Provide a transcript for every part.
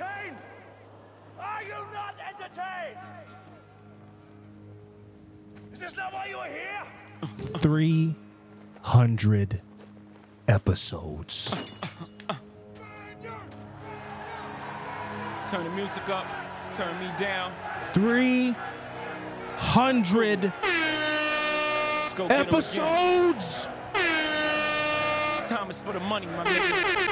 entertained? Are you not entertained? Is this not why you are here? 300 episodes. Turn the music up, turn me down. 300 Let's go get 'em again. episodes. This time is for the money, my nigga.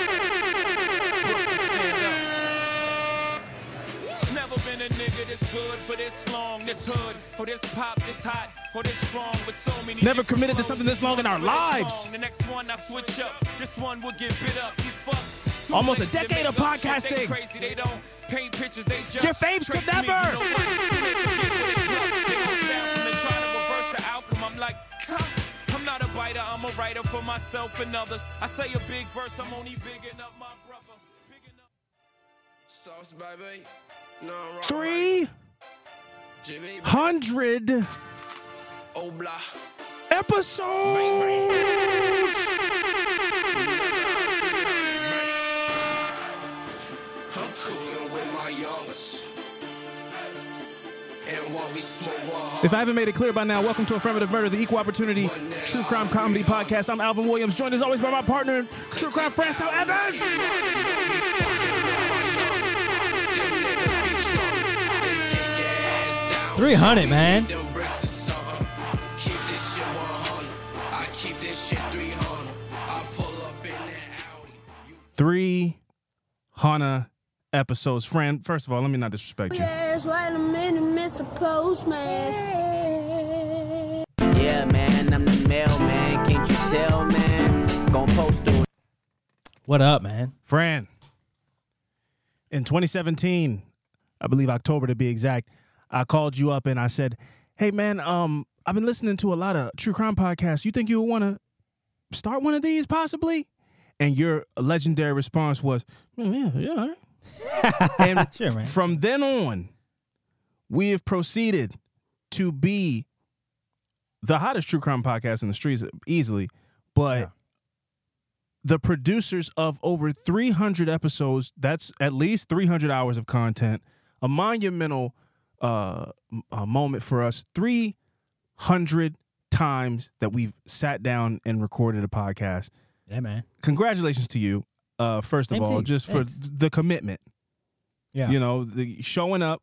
Nigga this good, but this long, this hood, or this pop, this hot, or this strong, with so many. Never committed to something this long in our lives. The next one I switch up, this one will get bit up. These fucks. Almost a decade of podcasting. crazy, they don't paint pictures, they just. Your faves could never. You know what? Too late to get what they drop. They gon' snap and they try to reverse the outcome. I'm like. I'm not a biter, I'm a writer for myself and others. I say a big verse, I'm only bigging up Sauce, baby. No, 300 Jimmy, oh, episodes. I'm coolin' with my youngest. And while we smoke one If I haven't made it clear by now, welcome to Affirmative Murder, the Equal Opportunity True Crime Comedy Podcast. I'm Alvin Williams, joined as always by my partner, True Crime Francis Evans. 300, man. Three Hunna episodes. Friend, first of all, let me not disrespect you. Yes, wait a minute, Mr. Postman. Yeah, man, I'm the mailman. Can't you tell, man? Gonna post What up, man? Fran, in 2017, I believe October to be exact, I called you up and I said, "Hey man, um, I've been listening to a lot of true crime podcasts. You think you would want to start one of these possibly?" And your legendary response was, "Mm, "Yeah, yeah." all right." and Sure, man. from then on, we have proceeded to be the hottest true crime podcast in the streets easily, but Yeah. the producers of over 300 episodes, that's at least 300 hours of content, a monumental uh, uh, moment for us. 300 times that we've sat down and recorded a podcast. Yeah, man. Congratulations to you, uh, first of Same all, you. just for Thanks. the commitment Yeah. you know, the showing up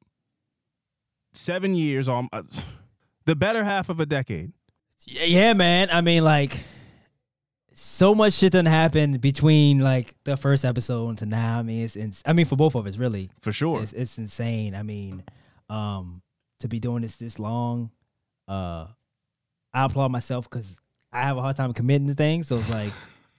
seven years on uh, the better half of a decade. Yeah, man. I mean, like, so much shit done happened between like the first episode to now. I mean, it's, it's I mean, for both of us, really, For sure. it's, it's insane. I mean, um, to be doing this this long, uh, I applaud myself because I have a hard time committing to things. So it's like,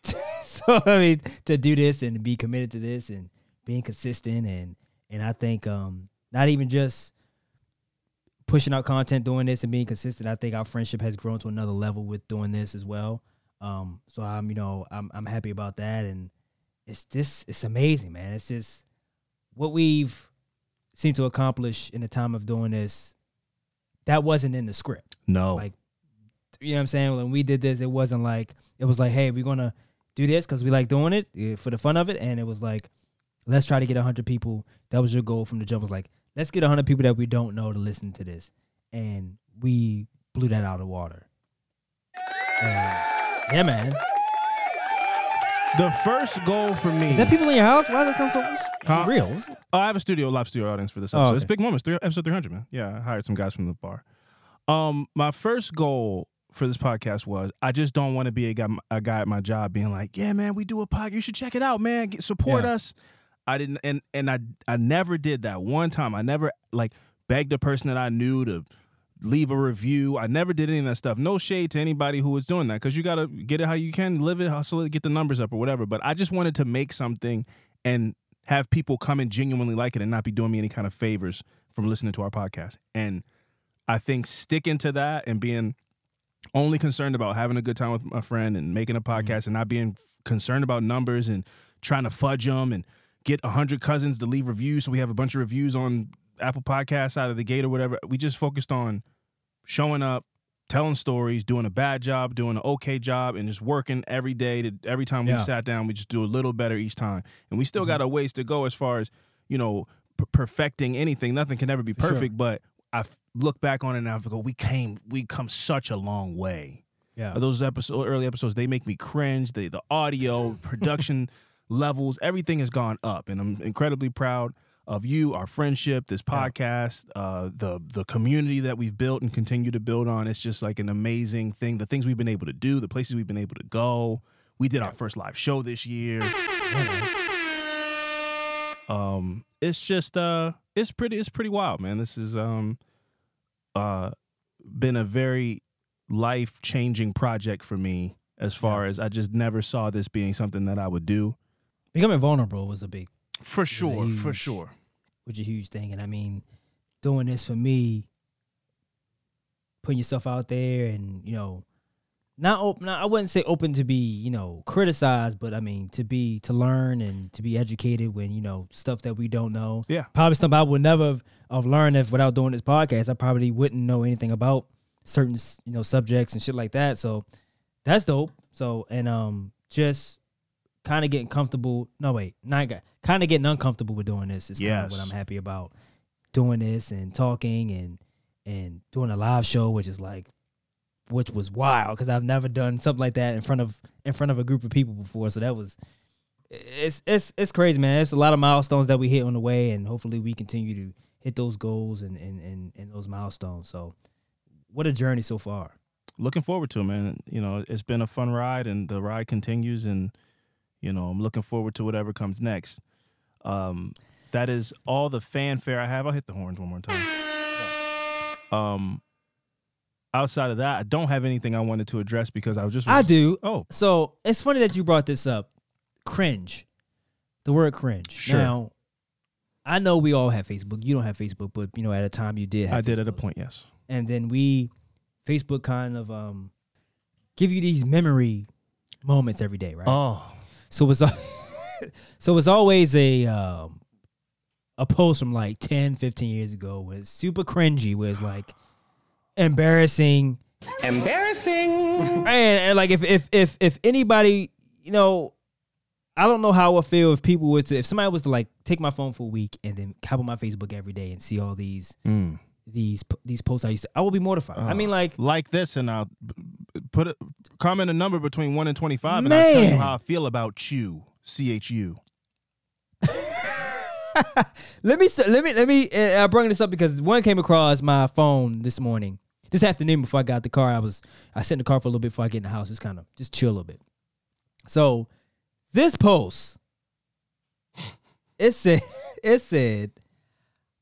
so I mean, to do this and be committed to this and being consistent and and I think um not even just pushing out content doing this and being consistent i think our friendship has grown to another level with doing this as well. Um so i'm you know i'm, I'm happy about that. And it's this it's amazing man. It's just what we've seemed to accomplish in the time of doing this that wasn't in the script. No. like you know what i'm saying? When we did this it wasn't like it was like hey we're gonna do this because we like doing it for the fun of it. And it was like let's try to get 100 people. That was your goal from the jump was like let's get 100 people that we don't know to listen to this. And we blew that out of water. And, yeah man the first goal for me. is that people in your house why does that sound so Huh? real Oh, I have a studio, live studio audience for this episode. Oh, episode. It's big moments. Three, episode 300, man. Yeah, I hired some guys from the bar. Um, my first goal for this podcast was I just don't want to be a guy, a guy at my job being like, yeah, man, we do a podcast. You should check it out, man. Get, support Yeah. us. I didn't, and and I I never did that one time. I never like begged a person that I knew to leave a review. I never did any of that stuff. No shade to anybody who was doing that because you got to get it how you can, live it, hustle it, get the numbers up or whatever. But I just wanted to make something and have people come and genuinely like it and not be doing me any kind of favors from listening to our podcast. And I think sticking to that and being only concerned about having a good time with my friend and making a mm-hmm. podcast and not being concerned about numbers and trying to fudge them and get 100 cousins to leave reviews so we have a bunch of reviews on Apple Podcasts out of the gate or whatever. We just focused on showing up, telling stories, doing a bad job, doing an okay job, and just working every day. To every time we Yeah. sat down, we just do a little better each time. And we still mm-hmm. got a ways to go as far as you know, p- perfecting anything. Nothing can ever be sure. perfect, but I look back on it and I go, we came, we come such a long way. Yeah. Those episode, early episodes, they make me cringe. They, the audio, production levels, everything has gone up, and I'm incredibly proud of you, our friendship, this podcast, uh, the the community that we've built and continue to build on. It's just like an amazing thing. The things we've been able to do, the places we've been able to go. We did our first live show this year. Um, it's just uh, it's pretty, it's pretty wild, man. This is um, uh, been a very life changing project for me. As far as I just never saw this being something that I would do. Becoming vulnerable was a big, For sure, for huge- sure. was a huge thing, and I mean, doing this for me, putting yourself out there, and you know, not open. I wouldn't say open to be, you know, criticized, but I mean to be to learn and to be educated when you know stuff that we don't know. Yeah. probably something I would never have, have learned if without doing this podcast. I probably wouldn't know anything about certain you know subjects and shit like that. So that's dope. So and um just kind of getting comfortable. No wait, not kind of getting uncomfortable with doing this is kind of what I'm happy about. Doing this and talking and and doing a live show, which is like, which was wild because I've never done something like that in front of in front of a group of people before. So that was it's it's it's crazy, man. It's a lot of milestones that we hit on the way, and hopefully we continue to hit those goals and and and, and those milestones. So what a journey so far. looking forward to it, man. You know, it's been a fun ride, and the ride continues, and you know, I'm looking forward to whatever comes next. Um, that is all the fanfare I have. I'll hit the horns one more time. Um, outside of that, I don't have anything I wanted to address because I was just I do. Oh, So it's funny that you brought this up. Cringe. The word cringe. Sure. Now, I know we all have Facebook. You don't have Facebook, but you know, at a time you did have I did at a point. Yes. And then we Facebook kind of um give you these memory moments every day, right? Oh, So it's al- so it's always a um a post from like 10, 15 years ago where it's super cringy, where it's like embarrassing. Embarrassing. And, and like if if if if anybody, you know, I don't know how I would feel if people were to if somebody was to like take my phone for a week and then hop on my Facebook every day and see all these Mm. these these posts I used to, I would be mortified. I mean like like this, and I'll b- b- put a comment a number between one and twenty-five, and I'll tell you how I feel about you. C H U. let me let me let me uh, I bring this up because one came across my phone this morning, this afternoon before I got the car. I was I sat in the car for a little bit before I get in the house, just kind of just chill a little bit. So this post, it said it said,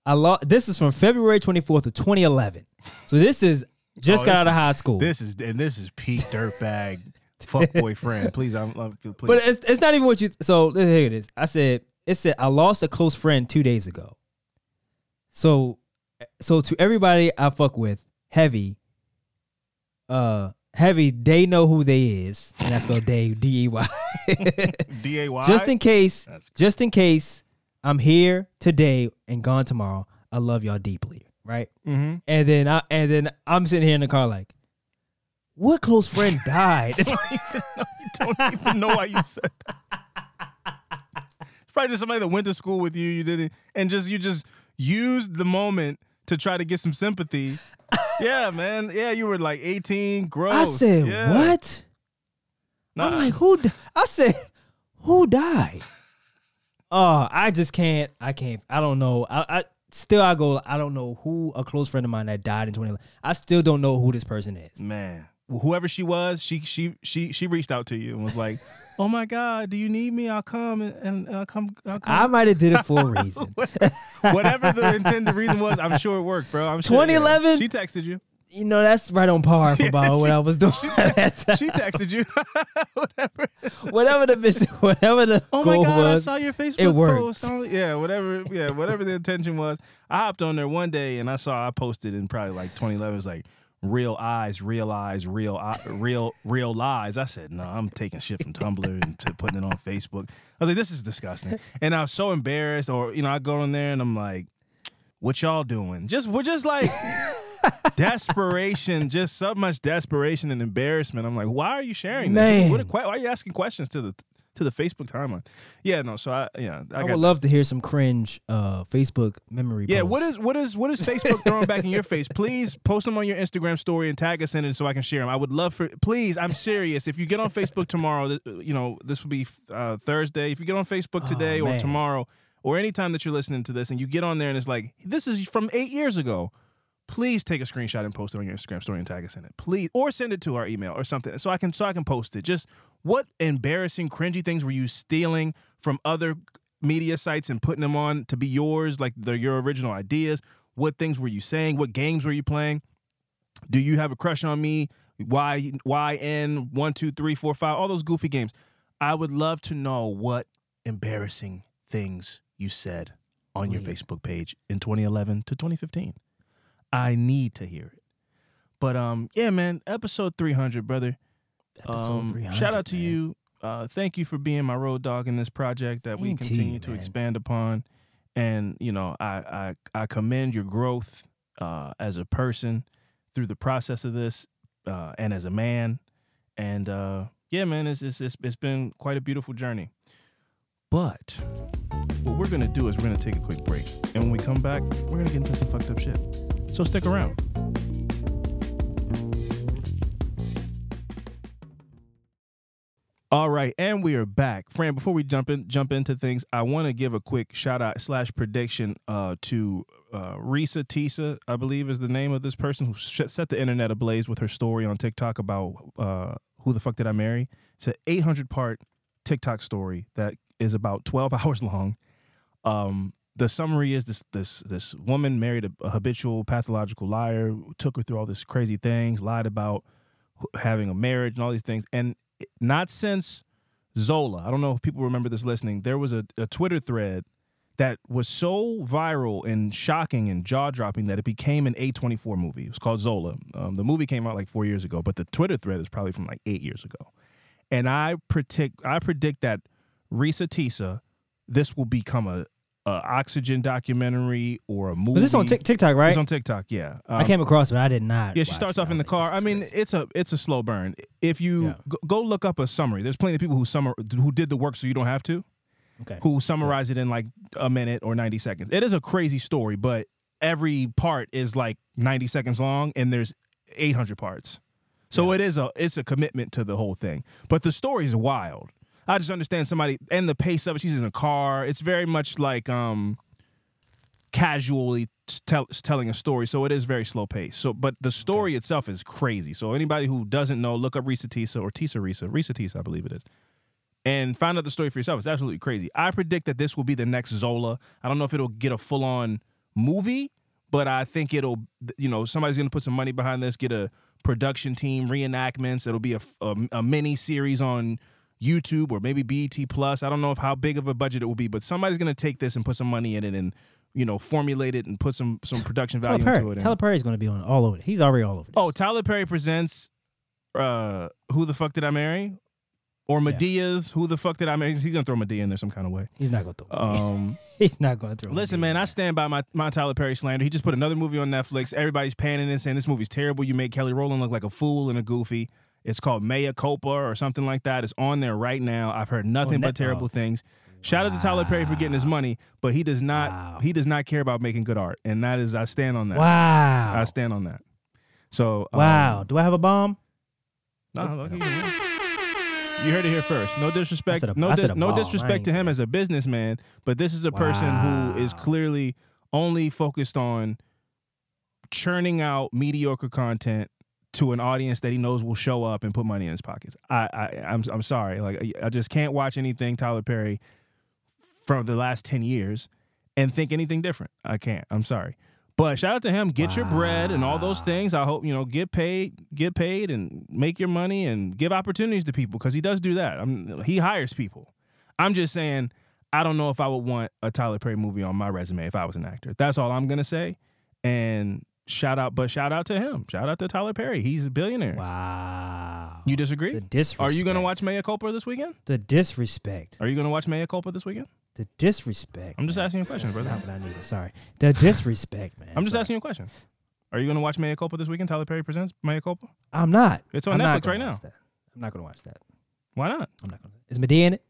I lost. This is from February twenty fourth of twenty eleven. So this is just Oh, got out of high school. This is and this is Pete Dirtbag, fuck boyfriend. Please, I'm, I'm please. But it's, it's not even what you. So here it is. I said it said I lost a close friend two days ago. So, so to everybody I fuck with, heavy. Uh, heavy. They know who they is, and that's spelled Dave D E Y. D A Y. Just in case, just in case, I'm here today and gone tomorrow. I love y'all deeply, right? Mm-hmm. And then I and then I'm sitting here in the car like, what close friend died? you don't even know why you said that. It's probably just somebody that went to school with you. You didn't, and just you just used the moment to try to get some sympathy. yeah, man. Yeah, you were like 18, gross. I said, Yeah. what? Nah. I'm like, who? di- I said, who died? Oh, I just can't. I can't. I don't know. I, I still, I go. I don't know who a close friend of mine that died in 2011. I still don't know who this person is. man. Whoever she was, she she she she reached out to you and was like, "Oh my God, do you need me? I'll come and, and I'll come. I'll come." I might have did it for a reason. Whatever the intended reason was, I'm sure it worked, bro. I'm sure. 2011? She texted you. you know, that's right on par for about what I was doing. She, te- she texted you. Whatever. whatever the mission, whatever the Oh my god, I saw your Facebook worked. post. Yeah, whatever. Yeah, whatever the intention was. I hopped on there one day and I saw I posted in probably like 2011. It was like real eyes, real eyes, real eye, real real lies. I said no, I'm taking shit from Tumblr and to putting it on Facebook. I was like, this is disgusting, and I was so embarrassed. Or you know, I go in there and I'm like, what y'all doing? Just we're just like. desperation, just so much desperation and embarrassment. I'm like, why are you sharing this? What, why are you asking questions to the to the Facebook timeline. Yeah, no. So I yeah I, I, would love to hear some cringe uh, Facebook memory. Yeah, what posts. is what is what is Facebook throwing back in your face? Please post them on your Instagram story and tag us in it so I can share them. I would love for please. I'm serious. If you get on Facebook tomorrow, you know this will be uh, Thursday. If you get on Facebook Oh, today or tomorrow or anytime that you're listening to this and you get on there and it's like this is from eight years ago, please take a screenshot and post it on your Instagram story and tag us in it, please, or send it to our email or something so I can so I can post it. Just what embarrassing, cringy things were you stealing from other media sites and putting them on to be yours, like they're your original ideas? What things were you saying? What games were you playing? Do you have a crush on me? Y Y N one two three four five all those goofy games. I would love to know what embarrassing things you said on your Facebook page in 2011 to 2015. I need to hear it. But um, yeah, man, episode 300, brother. Episode Um, 300, shout out to man. you. Uh, thank you for being my road dog in this project that we Same to continue you, to expand upon. And you know, I I, I commend your growth uh, as a person through the process of this, uh, and as a man. And uh, yeah, man, it's, it's it's it's been quite a beautiful journey. But what we're gonna do is we're gonna take a quick break, and when we come back, we're gonna get into some fucked up shit. So stick around. All right, and we are back, Fran. Before we jump in, jump into things, I want to give a quick shout out slash prediction uh, to uh, Reesa Teesa, I believe is the name of this person who set the internet ablaze with her story on TikTok about uh, who the fuck did I marry. It's an 800 part TikTok story that is about 12 hours long. Um, the summary is this this this woman married a, a habitual pathological liar, took her through all these crazy things, lied about having a marriage and all these things, and not since Zola. I don't know if people remember this listening. There was a, a Twitter thread that was so viral and shocking and jaw dropping that it became an A24 movie. It was called Zola. Um, the movie came out like four years ago, but the Twitter thread is probably from like eight years ago. And I predict I predict that Reesa Teesa, this will become a, a Oxygen documentary or a movie. Was this on Tik TikTok, right? It's on TikTok, yeah. I Um, came across it, but I did not. yeah, she starts off in the car. I mean, it's a it's a slow burn. If you Yeah. go, look up a summary, there's plenty of people who summer who did the work so you don't have to, okay. who summarize it in like a minute or 90 seconds. It is a crazy story, but every part is like 90 seconds long and there's 800 parts. So it is a it's a commitment to the whole thing. But the story is wild. I just understand somebody and the pace of it. She's in a car. It's very much like um casually tell, telling a story, so it is very slow pace. So, but the story itself is crazy. So anybody who doesn't know, look up Reesa Teesa or Teesa Reesa, Reesa Teesa, I believe it is, and find out the story for yourself. It's absolutely crazy. I predict that this will be the next Zola. I don't know if it'll get a full on movie, but I think it'll, you know, somebody's gonna put some money behind this, get a production team, reenactments. It'll be a, a, a mini series on YouTube or maybe BET Plus. I don't know if how big of a budget it will be, but somebody's gonna take this and put some money in it and you know formulate it and put some some production Tyler value into Perry. it. and- Tyler Perry's going to be on all over it. He's already all over this. oh, Tyler Perry presents uh Who the Fuck Did I Marry? Or Madea's Who the Fuck Did I Marry? He's gonna throw Madea in there some kind of way. he's not going to throw. Um he's not going to throw. Listen, Madea man, I stand by my, my Tyler Perry slander. He just put another movie on Netflix. Everybody's panning and saying this movie's terrible. You made Kelly Rowland look like a fool and a goofy. It's called Mea Culpa or something like that. It's on there right now. I've heard nothing Net- but terrible oh. things. Shout out to Tyler Perry for getting his money, but he does not Wow. he does not care about making good art. And that is I stand on that. Wow. I stand on that. So um, wow. Do I have a bomb? no, you you heard it here first. No disrespect. A- no, di- no bomb. Disrespect to him as a businessman, but this is a person who is clearly only focused on churning out mediocre content to an audience that he knows will show up and put money in his pockets. I, I I'm I'm sorry. Like I- just can't watch anything Tyler Perry from the last 10 years and think anything different. I can't. I'm sorry. But shout out to him. Get your bread and all those things. I hope, you know, get paid, get paid and make your money and give opportunities to people because he does do that. I'm, he hires people. I'm just saying, I don't know if I would want a Tyler Perry movie on my resume if I was an actor. That's all I'm going to say. And shout out, but shout out to him. Shout out to Tyler Perry. He's a billionaire. Wow. You disagree? The disrespect. Are you going to watch Mea Culpa this weekend? the disrespect? Are you going to watch Mea Culpa this weekend? The disrespect. I'm just man. asking you a question, brother. Not what I needed. Sorry. The disrespect, man. I'm just Sorry. asking you a question. Are you going to watch Mea Culpa this weekend? Tyler Perry presents Mea Culpa. I'm not. It's on I'm Netflix right now. That. I'm not going to watch that. Why not? I'm not going to. Is Madea in it?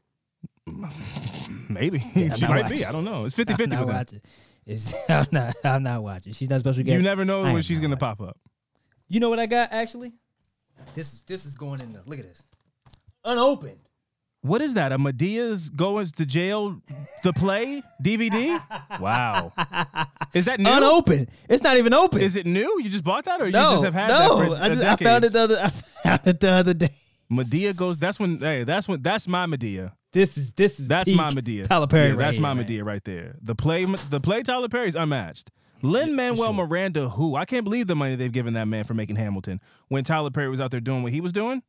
Maybe I'm she might watching. be. I don't know. It's 50 50 I'm not with them. Watching. It's, I'm not. I'm not watching. She's not special guest. You never know I when am she's not gonna watching. pop up. You know what I got actually? This is this is going in. The, look at this. Unopened. What is that? A Madea's going to jail? The play DVD? Wow. Is that new? Unopened. It's not even open. Is it new? You just bought that, or no, you just have had no. that for I, uh, just, I found decades? it the other. I found it the other day. Madea goes. That's when. Hey, that's when. That's my Madea. This is this is That's peak my Madea. Tyler Perry. Yeah, right that's here, my man. Madea right there. The play. The play. Tyler Perry's unmatched. Lin Manuel sure. Miranda, who I can't believe the money they've given that man for making Hamilton when Tyler Perry was out there doing what he was doing.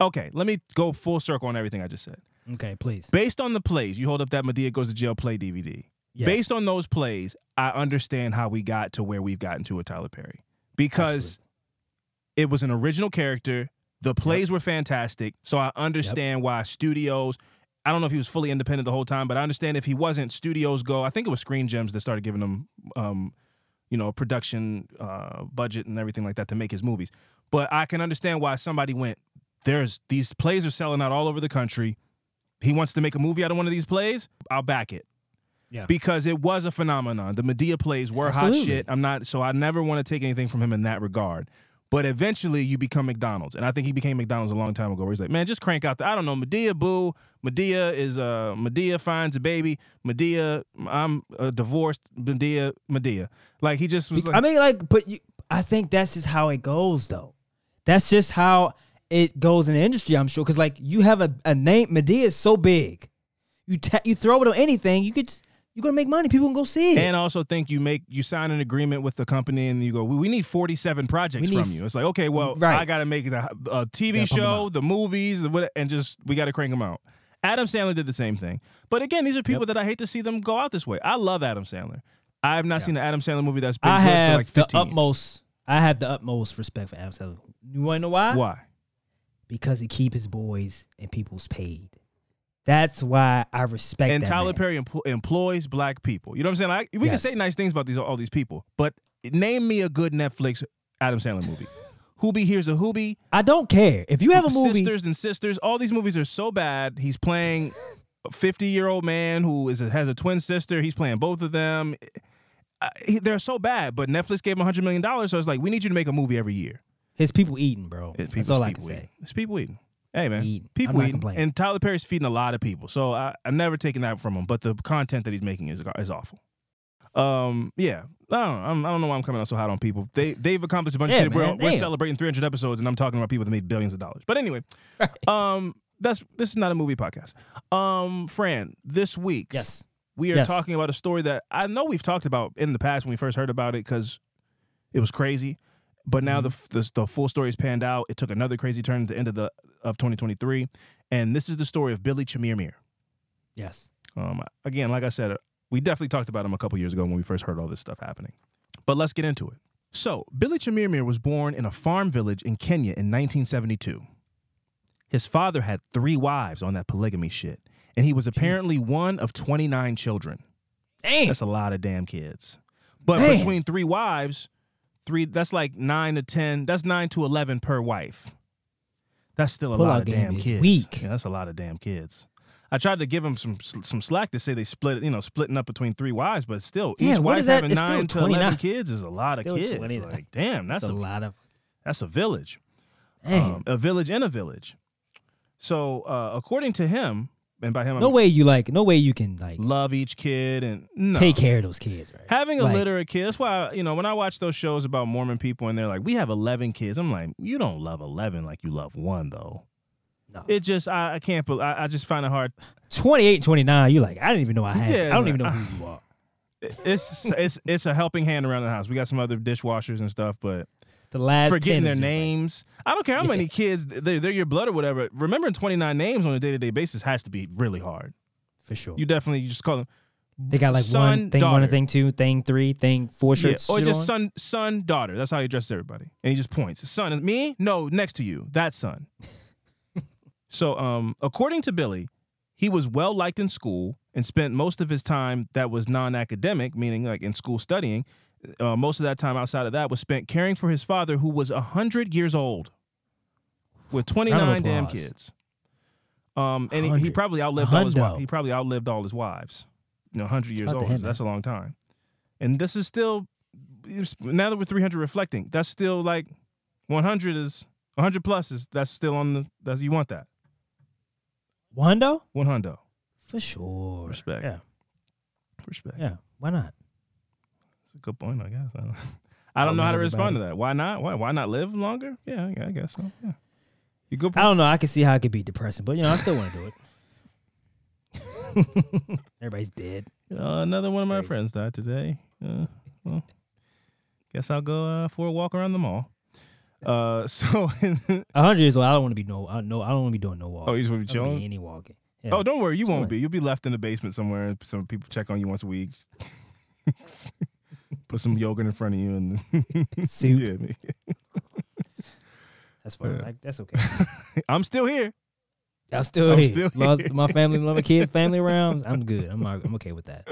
Okay, let me go full circle on everything I just said. Okay, please. Based on the plays, you hold up that Madea goes to jail play DVD. Yes. Based on those plays, I understand how we got to where we've gotten to with Tyler Perry because it was an original character. The plays were fantastic, so I understand why studios. I don't know if he was fully independent the whole time, but I understand if he wasn't, studios go. I think it was Screen Gems that started giving him, um, you know, production uh, budget and everything like that to make his movies. But I can understand why somebody went. There's these plays are selling out all over the country. He wants to make a movie out of one of these plays. I'll back it Yeah. because it was a phenomenon. The Madea plays were hot shit. I'm not, so I never want to take anything from him in that regard. But eventually, you become McDonald's, and I think he became McDonald's a long time ago. Where he's like, man, just crank out the, I don't know, Madea boo. Madea is uh, Madea finds a baby. Madea, I'm uh, divorced. Madea, Madea. Like he just was like, I mean, like, but you, I think that's just how it goes, though. That's just how it goes in the industry. I'm sure, because like you have a, a name, Madea is so big. You ta- you throw it on anything, you could you're gonna make money. People can go see it. and I also think you make you sign an agreement with the company and you go, we, we need 47 projects We need from you. It's like, okay, well, Right. I got to make the uh, a TV Gotta pump 'em show, out. the movies, the what, and just we got to crank them out. Adam Sandler did the same thing, but again, these are people that I hate to see them go out this way. I love Adam Sandler. I have not seen an Adam Sandler movie that's been I good have for like 15 the years. utmost. I have the utmost respect for Adam Sandler. You want to know why? Why? Because he keep his boys and people's paid. That's why I respect. and Tyler man. Perry empl- employs black people. You know what I'm saying? Like we Yes. can say nice things about these all these people, but name me a good Netflix Adam Sandler movie. Hubie, here's a Hubie. I don't care if you have a movie. Sisters and Sisters. All these movies are so bad. He's playing a 50 year old man who is a, has a twin sister. He's playing both of them. Uh, he- they're so bad, but Netflix gave him $100 million. So it's like, we need you to make a movie every year. His people eating, bro. It's That's all I can people say. eating. It's people eating. Hey, man. Eating. People eating. And Tyler Perry's feeding a lot of people. So I, I've never taken that from him, but the content that he's making is, is awful. Um, yeah, I don't, know. I'm, I don't know why I'm coming out so hot on people. They they've accomplished a bunch Yeah, of shit. We're, we're celebrating 300 episodes, and I'm talking about people that made billions of dollars. But anyway, um, that's this is not a movie podcast. Um, Fran, this week, Yes. we are Yes. talking about a story that I know we've talked about in the past when we first heard about it because it was crazy. But now Mm-hmm. the, the the full story is panned out. It took another crazy turn at the end of the of 2023, and this is the story of Billy Chemirmir. Yes. Um, again, like I said, we definitely talked about him a couple years ago when we first heard all this stuff happening. But let's get into it. So, Billy Chemirmir was born in a farm village in Kenya in 1972. His father had three wives on that polygamy shit, and he was apparently one of 29 children. Damn. That's a lot of damn kids. But between three wives, three that's like nine to 10, that's nine to 11 per wife. That's still a Pull-out lot of damn kids. weak. Yeah, that's a lot of damn kids. I tried to give them some some slack to say they split, you know, splitting up between three wives, but still, Yeah, each wife having It's nine to eleven kids is a lot of kids. 29. Like, damn, that's a, a lot of. that's a village, um, a village in a village. So, uh, according to him, and by him, no mean, way you like. No way you can like love each kid and no. take care of those kids, right? Having a Like- literate kid. That's why you know when I watch those shows about Mormon people and they're like, "We have eleven kids." I'm like, "You don't love eleven like you love one, though." No. It just I, I can't. bel- I, I just find it hard. 28, 29, you like, I didn't even know I had. Yeah, I don't man. even know who you are. It's it's it's a helping hand around the house. We got some other dishwashers and stuff, but The last forgetting 10 their just like- names. I don't care how many kids they're, they're your blood or whatever. Remembering 29 names on a day to day basis has to be really hard. for sure. You definitely you just call them. they got like son, one thing, one thing two, thing three, thing four Yeah, shirts. or just on. son, son, daughter. That's how he addresses everybody, and he just points. Son, me? No, next to you. That son. so, um, according to Billy, he was well liked in school and spent most of his time that was non-academic, meaning like in school studying. Uh, most of that time outside of that was spent caring for his father, who was hundred years old, with twenty nine damn kids. Um, and he, he probably outlived all his wives. He probably outlived all his wives. You know, hundred years old. him, that's a long time. And this is still now that we're three hundred reflecting. That's still like one hundred is one hundred plus is that's still on the that's you want that Wando? one hundo For sure. Respect. Yeah. respect. Yeah. Why not? A good point. I guess I don't, I don't know how to respond to that. Why not? Why why not live longer? Yeah, I I guess so. Yeah, you good. I don't know. I can see how it could be depressing, but you know, I still want to do it. Everybody's dead. Uh, another one of my Crazy. friends died today. Uh, well, guess I'll go uh, for a walk around the mall. Uh, so A hundred years old. I don't want to be no. I no. I don't want to be doing no walking. oh, you just want to I be don't chilling? be any walking. Yeah. Oh, don't worry, you won't be. You'll be left in the basement somewhere. and Some people check on you once a week. Put some yogurt in front of you and Soup. yeah, man. That's fine. Yeah. Like, that's okay. I'm still here. I'm still I'm here. still Love here. my family, love my kid, family around. I'm good. I'm I'm okay with that.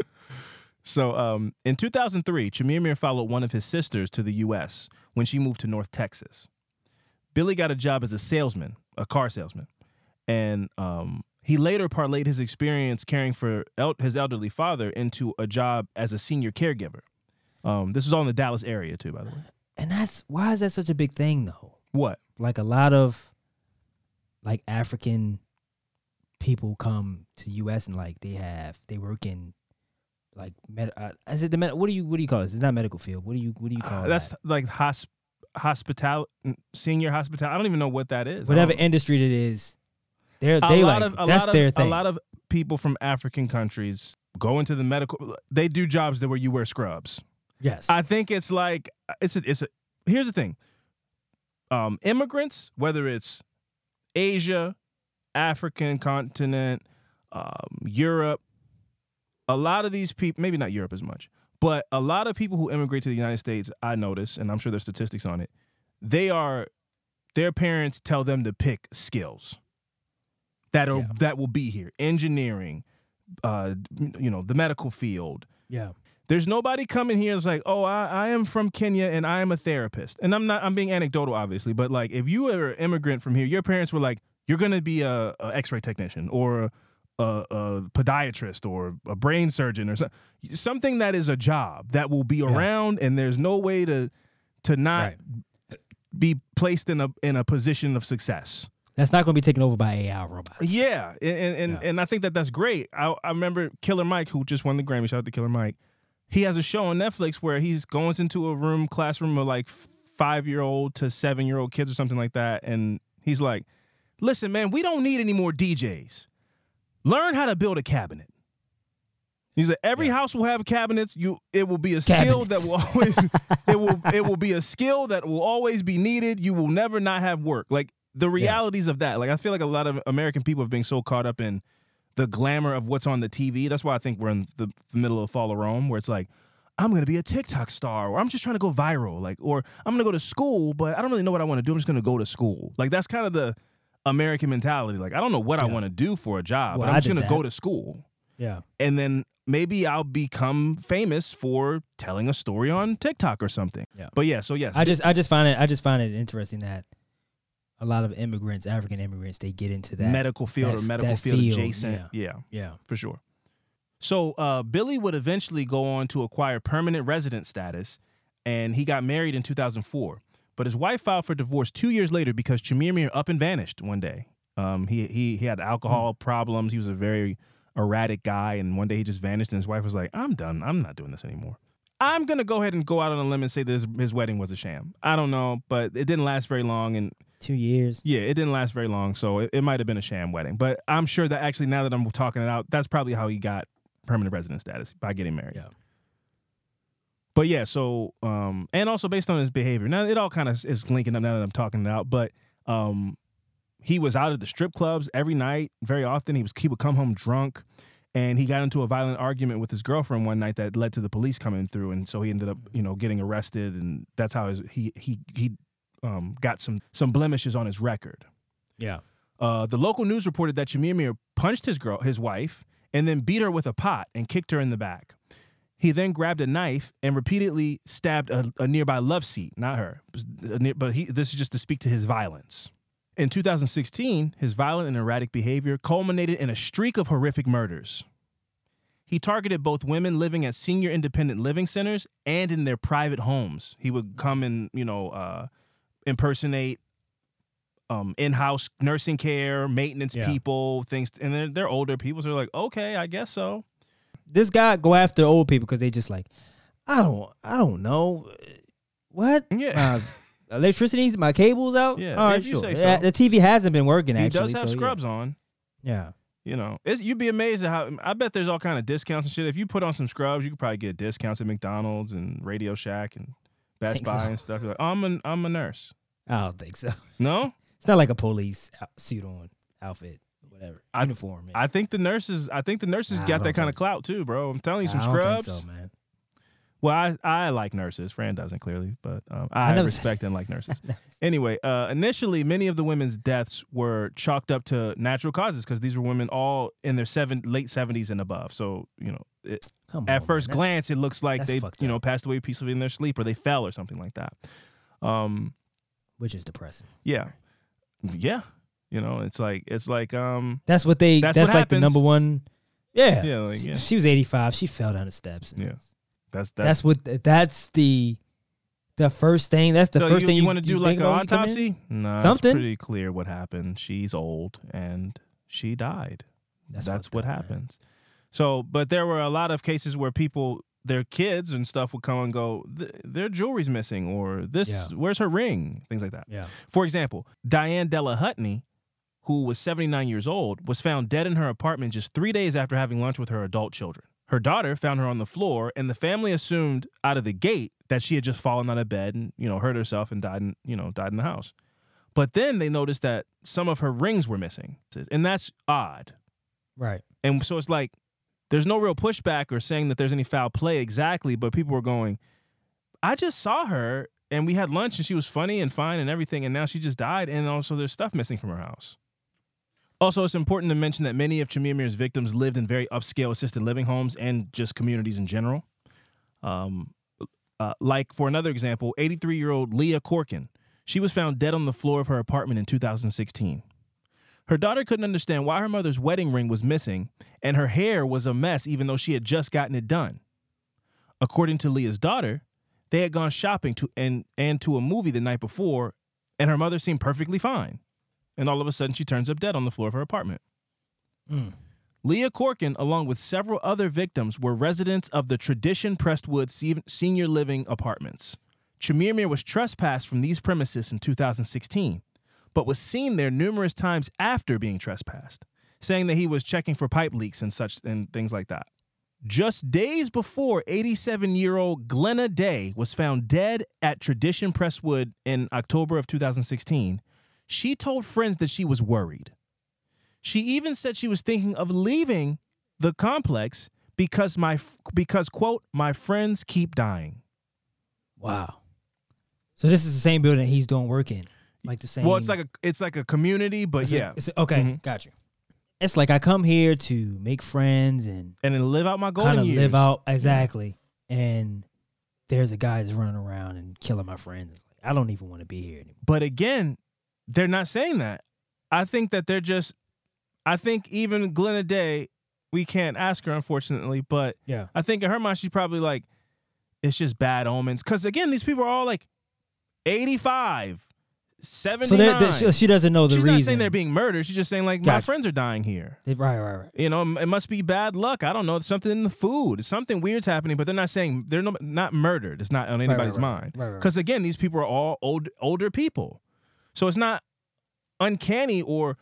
So, um, in 2003, Chemirmir followed one of his sisters to the U.S. when she moved to North Texas. Billy got a job as a salesman, a car salesman, and um, he later parlayed his experience caring for el- his elderly father into a job as a senior caregiver. Um, this was all in the Dallas area too, by the way. And that's why is that such a big thing though? What? Like a lot of like African people come to U.S. and like they have they work in like med. Uh, is it the med? What do you what do you call this? It's not medical field. What do you what do you call Uh, that's that? like hosp- hospital, senior hospital. I don't even know what that is. Whatever industry it is. They're they like of that's their of, thing. A lot of people from African countries go into the medical. They do jobs that where you wear scrubs. Yes. I think it's like it's a, it's a. Here's the thing. Um, immigrants, whether it's Asia, African continent, um, Europe, a lot of these people, maybe not Europe as much, but a lot of people who immigrate to the United States, I notice, and I'm sure there's statistics on it, they are, their parents tell them to pick skills that are Yeah. that will be here, engineering, uh, you know, the medical field, yeah. There's nobody coming here that's like, oh, I, I am from Kenya and I am a therapist. And I'm not, I'm being anecdotal, obviously, but like if you were an immigrant from here, your parents were like, you're gonna be a, a X-ray technician or a, a, podiatrist or a brain surgeon or something, something that is a job that will be around, and there's no way to to not Right. be placed in a in a position of success. That's not going to be taken over by AI robots. Yeah, and and and, Yeah. and I think that that's great. I I remember Killer Mike, who just won the Grammy. Shout out to Killer Mike. He has a show on Netflix where he's goes into a room, classroom of like five year old to seven year old kids or something like that, and he's like, "Listen, man, we don't need any more DJs. Learn how to build a cabinet." He said, every house will have cabinets. You, it will be a skill Cabinets. that will always, it will, it will be a skill that will always be needed. You will never not have work. Like the realities of that. Like I feel like a lot of American people have been so caught up in the glamour of what's on the TV. That's why I think we're in the, the middle of Fall of Rome, where it's like, I'm gonna be a TikTok star, or I'm just trying to go viral, like, or I'm gonna go to school, but I don't really know what I want to do. I'm just gonna go to school. Like that's kind of the American mentality. Like I don't know what I want to do for a job, Well, but I'm I just gonna that. go to school Yeah. and then maybe I'll become famous for telling a story on TikTok or something. Yeah. But yeah, so yes, I just I just find it I just find it interesting that a lot of immigrants, African immigrants, they get into that medical field that- or medical field, field, adjacent. yeah. Yeah. Yeah. for sure. So uh, Billy would eventually go on to acquire permanent resident status, and he got married in 2004. But his wife filed for divorce two years later because Chamir up and vanished one day. Um, he he he had alcohol problems. He was a very erratic guy, and one day he just vanished. And his wife was like, "I'm done. I'm not doing this anymore." I'm gonna go ahead and go out on a limb and say this his wedding was a sham. I don't know, but it didn't last very long, and Two years. yeah, it didn't last very long, so it, it might have been a sham wedding. But I'm sure that actually, now that I'm talking it out, that's probably how he got permanent resident status by getting married. Yeah. But yeah, so um, and also based on his behavior. Now it all kind of is linking up now that I'm talking it out. But um, he was out at the strip clubs every night, very often. He was he would come home drunk, and he got into a violent argument with his girlfriend one night that led to the police coming through, and so he ended up you know getting arrested, and that's how his, he he he um, got some some blemishes on his record. Yeah. Uh, the local news reported that Chemirmir punched his girl, his wife, and then beat her with a pot and kicked her in the back. He then grabbed a knife and repeatedly stabbed a, a nearby love seat, not her, but he, this is just to speak to his violence. In 2016, his violent and erratic behavior culminated in a streak of horrific murders. He targeted both women living at senior independent living centers and in their private homes. He would come and, you know, uh, impersonate um, in-house nursing care, maintenance Yeah. people, things, and they're, they're older people. So they're like, okay, I guess so. This guy go after old people because they just like, I don't, I don't know, what? Yeah. My electricity's my cables out. Yeah, all right, sure. say so. The TV hasn't been working. Actually. He actually, does have so, yeah. scrubs on. Yeah. You know, it's, you'd be amazed at how. I bet there's all kind of discounts and shit. If you put on some scrubs, you could probably get discounts at McDonald's and Radio Shack and Best Buy so. and stuff. You're like, oh, I'm a, I'm a nurse. I don't think so. No, It's not like a police suit on outfit, whatever I- uniform. man. I think the nurses. I think the nurses Nah, got that kind of clout too, bro. I'm telling you, some I scrubs. so, man. Well, I I like nurses. Fran doesn't clearly, but um, I, said- respect and like nurses. Anyway, uh, initially, many of the women's deaths were chalked up to natural causes because these were women all in their seven late seventies and above. So you know, it, Come at man. first That's- glance, it looks like that's they fucked you know up. passed away peacefully in their sleep or they fell or something like that. Um, which is depressing. yeah, yeah. You know, it's like it's like um, That's what they. That's That's, what like the happens. number one. Yeah. Yeah, like, she, yeah. she was 85. She fell down the steps. yeah. That's That's, that's. what. That's the. The first thing. That's the so first you, thing you want to do like think an about when you come in? autopsy? No, Something? It's pretty clear what happened. She's old and she died. That's That's, fucked what up, man. happens. So, but there were a lot of cases where people, their kids and stuff, would come and go. Their jewelry's missing, or this, Yeah. where's her ring? Things like that. Yeah. For example, Diane Delahunty, who was 79 years old, was found dead in her apartment just three days after having lunch with her adult children. Her daughter found her on the floor, and the family assumed out of the gate that she had just fallen out of bed and you know hurt herself and died in you know died in the house. But then they noticed that some of her rings were missing, and that's odd. Right. And so it's like there's no real pushback or saying that there's any foul play exactly, but people were going, I just saw her and we had lunch and she was funny and fine and everything, and now she just died, and also there's stuff missing from her house. Also, it's important to mention that many of Chemirmir's victims lived in very upscale assisted living homes and just communities in general. Um, uh, like, for another example, 83 year old Leah Corken. She was found dead on the floor of her apartment in 2016. Her daughter couldn't understand why her mother's wedding ring was missing and her hair was a mess even though she had just gotten it done. According to Leah's daughter, they had gone shopping to and, and to a movie the night before, and her mother seemed perfectly fine. And all of a sudden, she turns up dead on the floor of her apartment. Hmm. Leah Corken, along with several other victims, were residents of the Tradition Prestwood Senior Living Apartments. Chemirmir was trespassed from these premises in 2016, but was seen there numerous times after being trespassed, saying that he was checking for pipe leaks and such and things like that. Just days before 87 year old Glenna Day was found dead at Tradition Presswood in October of 2016, she told friends that she was worried. She even said she was thinking of leaving the complex because my because quote my friends keep dying. Wow. So this is the same building he's doing work in, like the same. Well, it's like a it's like a community, but It's a- yeah, it's a- okay, Mhm. got you. It's like I come here to make friends and and then live out my golden kind years. live out exactly. And there's a guy that's running around and killing my friends. Like, I don't even want to be here anymore. But again, they're not saying that. I think that they're just. I think even Glenna Day, we can't ask her unfortunately, but Yeah. I think in her mind she's probably like, it's just bad omens. Because again, these people are all like, 85, 79. So there- there- she, doesn't know the she's reason. not saying they're being murdered. She's just saying like my Gotcha. friends are dying here. Right, right, right. You know, it must be bad luck. I don't know. Something in the food. Something weird's happening, but they're not saying they're no, not murdered. It's not on anybody's right, mind. right, right. Because again, these people are all old, older people, so it's not uncanny or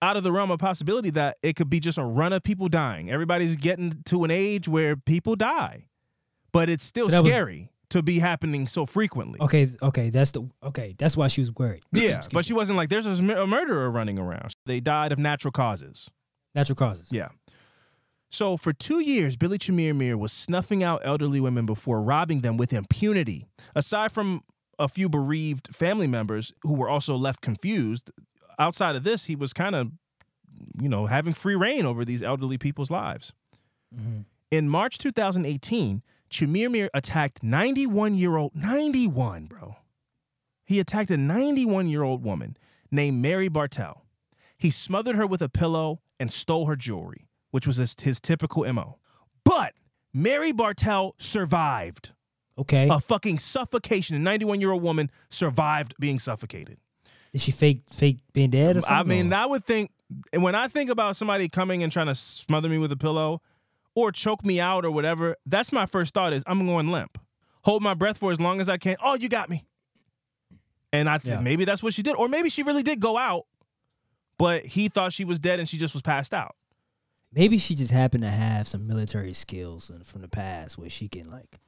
out of the realm of possibility that it could be just a run of people dying. Everybody's getting to an age where people die, but it's still So that was- scary to be happening so frequently. Okay, okay, that's the okay. That's why she was worried. Yeah, but she wasn't like there's a a murderer running around. They died of natural causes. natural causes. Yeah. So for two years, Billy Chemirmir was snuffing out elderly women before robbing them with impunity. Aside from a few bereaved family members who were also left confused, outside of this, he was kind of, you know, having free reign over these elderly people's lives. Mm-hmm. In March 2018, Chemirmir attacked 91 year old, 91, bro. He attacked a 91 year old woman named Mary Bartell. He smothered her with a pillow and stole her jewelry, which was his, his typical MO. But Mary Bartell survived Okay. a fucking suffocation. A 91 year old woman survived being suffocated. Is she fake fake being dead or something? I mean, I would think, and when I think about somebody coming and trying to smother me with a pillow or choke me out or whatever, that's my first thought is I'm going limp. Hold my breath for as long as I can. Oh, you got me. And I th- Yeah. maybe that's what she did. Or maybe she really did go out, but he thought she was dead and she just was passed out. maybe she just happened to have some military skills from the past where she can like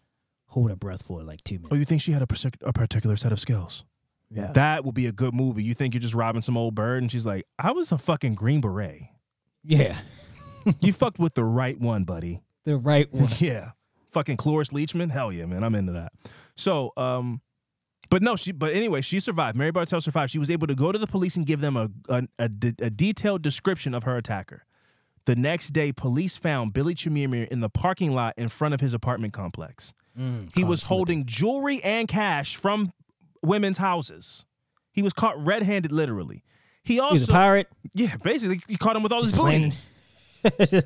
hold her breath for like two minutes. Oh, you think she had a, partic- a particular set of skills? Yeah. That would be a good movie. You think you're just robbing some old bird and she's like, I was a fucking Green Beret. yeah. You fucked with the right one, buddy. The right one. Yeah. Fucking Cloris Leachman. Hell yeah, man. I'm into that. So, um, but no, she, but anyway, she survived. Mary Bartel survived. She was able to go to the police and give them a, a, a, de- a detailed description of her attacker. The next day, police found Billy Chemirmir in the parking lot in front of his apartment complex. Mm, He was holding jewelry and cash from women's houses. He was caught red handed, literally. He He was a also, pirate. yeah, basically, he caught him with all his Just booty.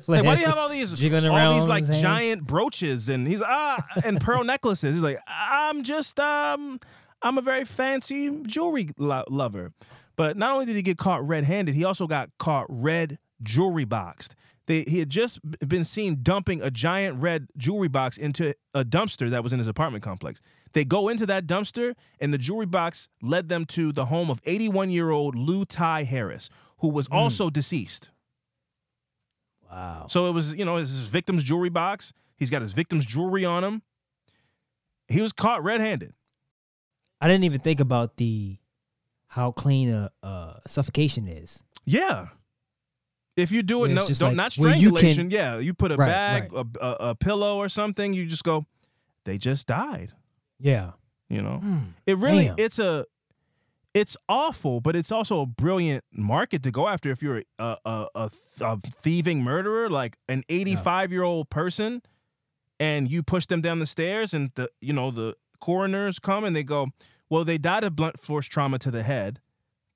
Like, why do you have all these jiggling all these like giant brooches and he's ah and pearl necklaces? He's like, I'm just um I'm a very fancy jewelry lo- lover. But not only did he get caught red-handed, he also got caught red jewelry boxed. They, he had just been seen dumping a giant red jewelry box into a dumpster that was in his apartment complex. They go into that dumpster, and the jewelry box led them to the home of 81 year old Lu Thi Harris, who was also deceased. Wow. So it was, you know, his victim's jewelry box. He's got his victim's jewelry on him. He was caught red-handed. I didn't even think about the how clean a, a suffocation is. Yeah. If you do it, no, don't like not where you can- strangulation. yeah, you put a Right, bag, right. A, a, a pillow, or something. You just go. They just died. Yeah. You know, Hmm. it really Damn. it's a it's awful, but it's also a brilliant market to go after if you're a a, a, a thieving murderer, like an 85 year old person, and you push them down the stairs, and the you know the coroners come and they go, well, they died of blunt force trauma to the head,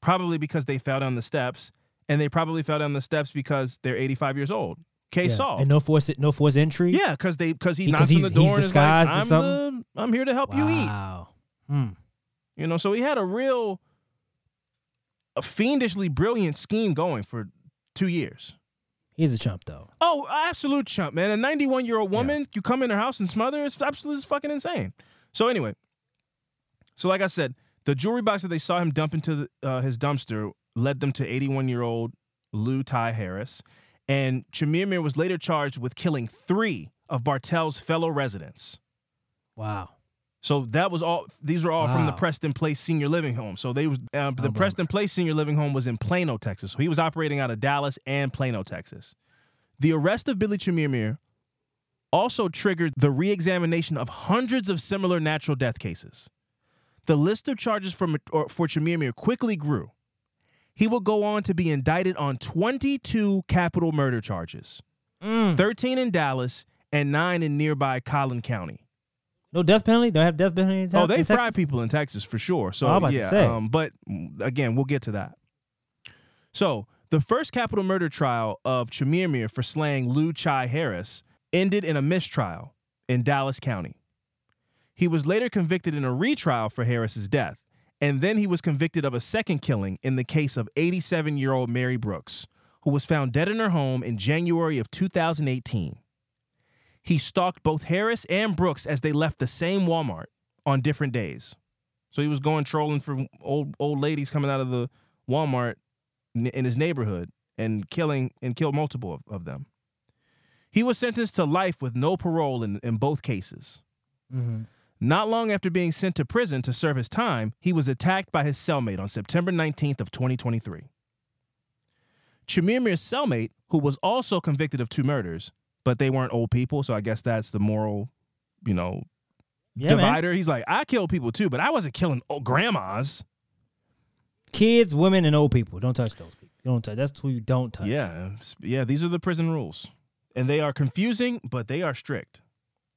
probably because they fell down the steps, and they probably fell down the steps because they're 85 years old. Case Yeah. solved. And no force no force entry. yeah, because they because he knocks on the door and is like, I'm the I'm here to help you eat. Wow. Hmm. You know, so he had a real, a fiendishly brilliant scheme going for two years. He's a chump though. Oh, absolute chump, man. A 91 year old woman, you come in her house and smother, it's absolutely it's fucking insane. So, anyway, so like I said, the jewelry box that they saw him dump into the, uh, his dumpster led them to 81 year old Lu Thi Harris. And Chamir was later charged with killing three of Bartel's fellow residents. Wow. So that was all. These were all from the Preston Place Senior Living Home. So they was uh, the blame Preston Place Senior Living Home was in Plano, Texas. So he was operating out of Dallas and Plano, Texas. The arrest of Billy Chimir also triggered the re-examination of hundreds of similar natural death cases. The list of charges for or for Chimir quickly grew. He will go on to be indicted on 22 capital murder charges, Mm. 13 in Dallas and nine in nearby Collin County. No death penalty. Don't have death penalty. In Oh, they in fry Texas? people in Texas for sure. So Oh, I'm about to yeah, um, but again, we'll get to that. So the first capital murder trial of Chemirmir for slaying Lou Chai Harris ended in a mistrial in Dallas County. He was later convicted in a retrial for Harris's death, and then he was convicted of a second killing in the case of 87-year-old Mary Brooks, who was found dead in her home in January of 2018. He stalked both Harris and Brooks as they left the same Walmart on different days. So he was going trolling for old old ladies coming out of the Walmart in his neighborhood and killing and killed multiple of, of them. He was sentenced to life with no parole in, in both cases. Mhm. Not long after being sent to prison to serve his time, he was attacked by his cellmate on September 19th of 2023. Chemirmir's cellmate, who was also convicted of two murders, but they weren't old people, so I guess that's the moral, you know, Yeah, man. divider. He's like, I killed people too, but I wasn't killing old grandmas. Kids, women, and old people. Don't touch those people. You don't touch. That's who you don't touch. Yeah, yeah. These are the prison rules, and they are confusing, but they are strict.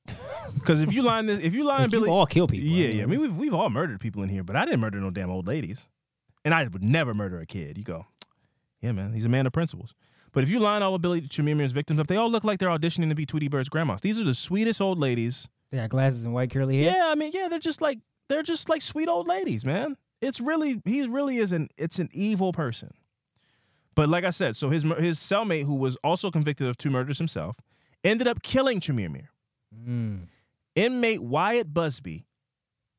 Because if you line this, if you line Billy, all kill people. yeah, I yeah. I mean, we've we've all murdered people in here, but I didn't murder no damn old ladies. and I would never murder a kid. You go, yeah, man, he's a man of principles. But if you line all of Billy Chemirmir's victims up, they all look like they're auditioning to be Tweety Bird's grandmas. These are the sweetest old ladies. They got glasses and white curly hair. Yeah, I mean, yeah, they're just like they're just like sweet old ladies, man. It's really he really is an it's an evil person. But like I said, so his his cellmate, who was also convicted of two murders himself, ended up killing Chimir Mm. Inmate Wyatt Busby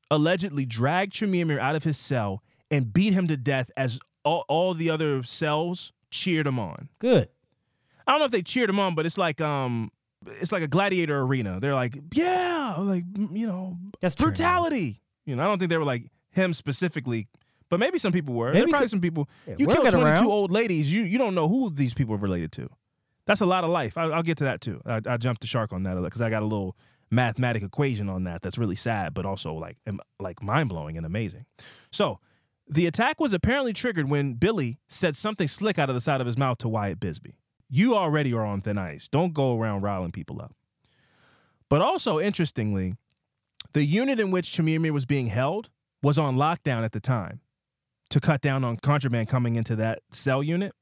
allegedly dragged Chimir out of his cell and beat him to death as all, all the other cells cheered him on. Good. I don't know if they cheered him on, but it's like um it's like a gladiator arena. They're like, yeah, like you know, That's brutality. You know, I don't think they were like him specifically, but maybe some people were. Maybe there probably could- some people. Yeah, you killed twenty two old ladies. You you don't know who these people are related to. That's a lot of life. I, I'll get to that too. I, I jumped the shark on that because I got a little mathematic equation on that. That's really sad, but also like like mind blowing and amazing. So. The attack was apparently triggered when Billy said something slick out of the side of his mouth to Wyatt Busby. You already are on thin ice. Don't go around riling people up. But also, interestingly, the unit in which Chamir was being held was on lockdown at the time to cut down on contraband coming into that cell unit.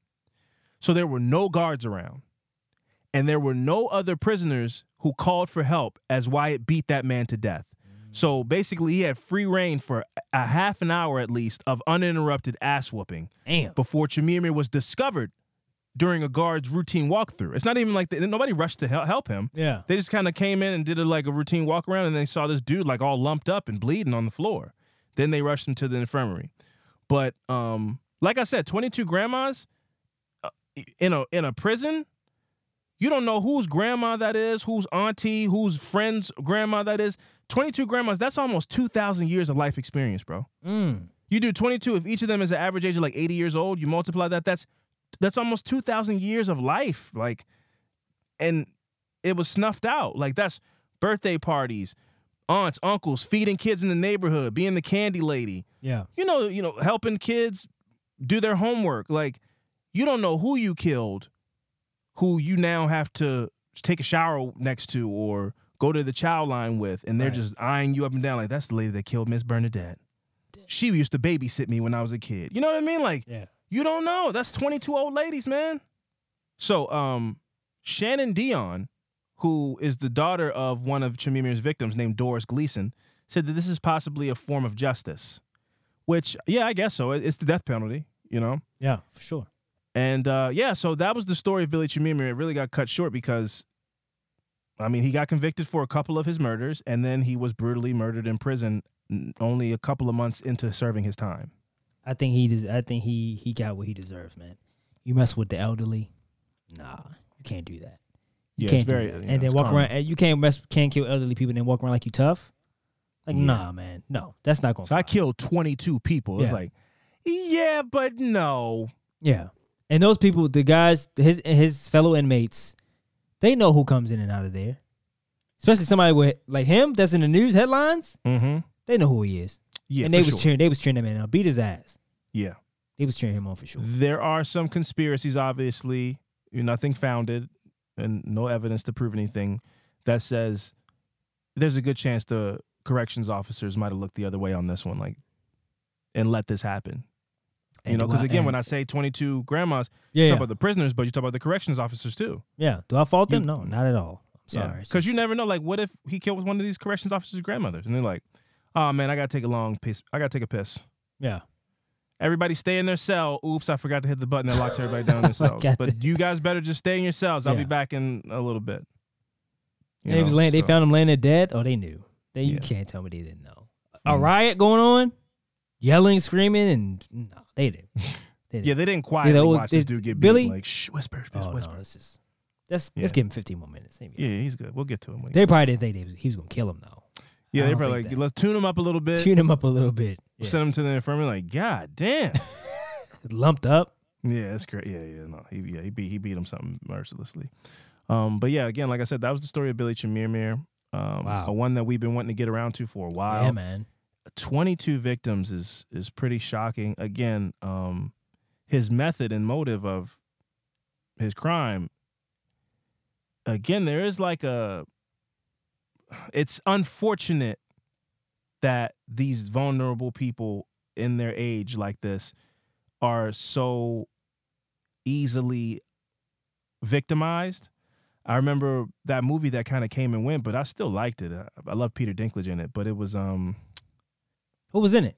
So there were no guards around. And there were no other prisoners who called for help as Wyatt beat that man to death. So basically, he had free reign for a half an hour at least of uninterrupted ass whooping Damn. before Chamir was discovered during a guard's routine walkthrough. It's not even like they, nobody rushed to help him. Yeah. They just kind of came in and did a, like a routine walk around, and they saw this dude like all lumped up and bleeding on the floor. Then they rushed him to the infirmary. But um, like I said, 22 grandmas uh, in a in a prison. You don't know whose grandma that is, whose auntie, whose friend's grandma that is. 22 grandmas, that's almost 2,000 years of life experience, bro. Mm. You do 22 if each of them is an average age of like 80 years old, you multiply that that's that's almost 2000 years of life like and it was snuffed out. Like that's birthday parties, aunts, uncles, feeding kids in the neighborhood, being the candy lady. Yeah. You know, you know, helping kids do their homework. Like you don't know who you killed, who you now have to take a shower next to or go to the child line with, and they're Right. just eyeing you up and down like that's the lady that killed Miss Bernadette. She used to babysit me when I was a kid. You know what I mean? Like Yeah. you don't know. That's 22 old ladies, man. So, um, Shannon Dion, who is the daughter of one of Chemirmir's victims named Doris Gleason, said that this is possibly a form of justice. Which, yeah, I guess so. It's the death penalty, you know? Yeah. For sure. And uh, yeah, so that was the story of Billy Chemirmir. It really got cut short because, I mean, he got convicted for a couple of his murders, and then he was brutally murdered in prison only a couple of months into serving his time. I think he des- I think he he got what he deserves, man. You mess with the elderly, nah, you can't do that. You Yeah, can't it's very, do that. you know, and then walk around. and You can't mess. Can't kill elderly people and then walk around like you tough. Like Yeah. nah, man. No, that's not going. To So I killed 22 people. It's like, yeah, but no. Yeah, and those people, the guys, his his fellow inmates, they know who comes in and out of there. Especially somebody with like him that's in the news headlines. Mm-hmm. They know who he is. Yeah, and they was sure. cheering. They was cheering that man out. Beat his ass. Yeah. They was cheering him on for sure. There are some conspiracies, obviously, nothing founded and no evidence to prove anything that says there's a good chance the corrections officers might have looked the other way on this one, like, and let this happen. You And know, because again, and- when I say 22 grandmas, you yeah, talk yeah. about the prisoners, but you talk about the corrections officers too. yeah. Do I fault them? You- No, not at all. I'm sorry. Because you just- never know, like, what if he killed one of these corrections officers' grandmothers? And they're like, oh man, I got to take a long piss. I got to take a piss. Yeah. Everybody stay in their cell. Oops, I forgot to hit the button that locks everybody down in their cells. But you guys better just stay in your cells. I'll be back in a little bit. You know, laying, they found him laying there dead. Oh, they knew. They, You can't tell me they didn't know. A Mm. riot going on, yelling, screaming, and no, they didn't. They didn't. Yeah, they didn't quietly oh, watch this dude get Billy? beat. Like, shh, whisper, whisper, oh, whisper. no, let's just let's Yeah. let's give him 15 more minutes. Maybe. Yeah, he's good. We'll get to him. They probably didn't think they was, he was gonna kill him though. yeah, they probably like, that. let's tune him up a little bit. Tune him up a little bit. Yeah. Send him to the infirmary. Like, God damn. Lumped up. Yeah, that's great. Yeah, yeah, no, he yeah he beat he beat him something mercilessly. Um, but yeah, again, like I said, that was the story of Billy Chemirmir. Um, Wow. a one that we've been wanting to get around to for a while. yeah, man. 22 victims is is pretty shocking. Again, um, his method and motive of his crime. Again, there is like a. It's unfortunate that these vulnerable people in their age like this are so easily victimized. I remember that movie that kind of came and went, but I still liked it. I, I love Peter Dinklage in it, but it was um Who was in it?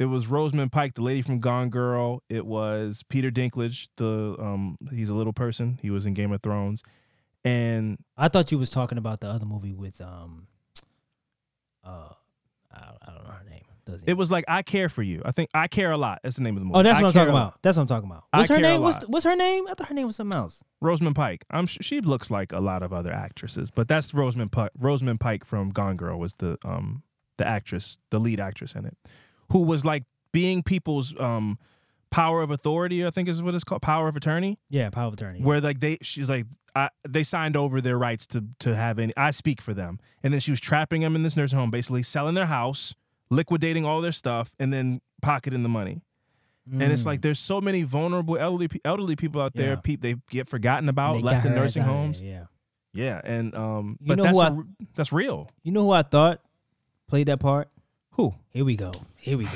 it was Rosamund Pike, the lady from Gone Girl. It was Peter Dinklage, the um he's a little person. He was in Game of Thrones. And I thought you was talking about the other movie with um uh I, I don't know her name. Does it was like I Care for You. I think I Care a Lot. That's the name of the movie. Oh, that's I what I'm talking about. That's what I'm talking about. I What's her care a name? What's, what's her name? I thought her name was something else. Rosamund Pike. I'm sh- she looks like a lot of other actresses, but that's Rosamund Pike. Rosamund Pike from Gone Girl was the um the actress, the lead actress in it, who was like being people's um power of authority. I think is what it's called, power of attorney. Yeah, Power of Attorney. Where like they, she's like, I, they signed over their rights to to have any. I speak for them, and then she was trapping them in this nursing home, basically selling their house, liquidating all their stuff, and then pocketing the money. And it's like there's so many vulnerable elderly elderly people out there. Mm. Yeah. Pe- they get forgotten about, left in nursing homes. Yeah. Yeah, and um, You but that's a I- r- that's real. You know who I thought played that part? Who? Here we go. Here we go.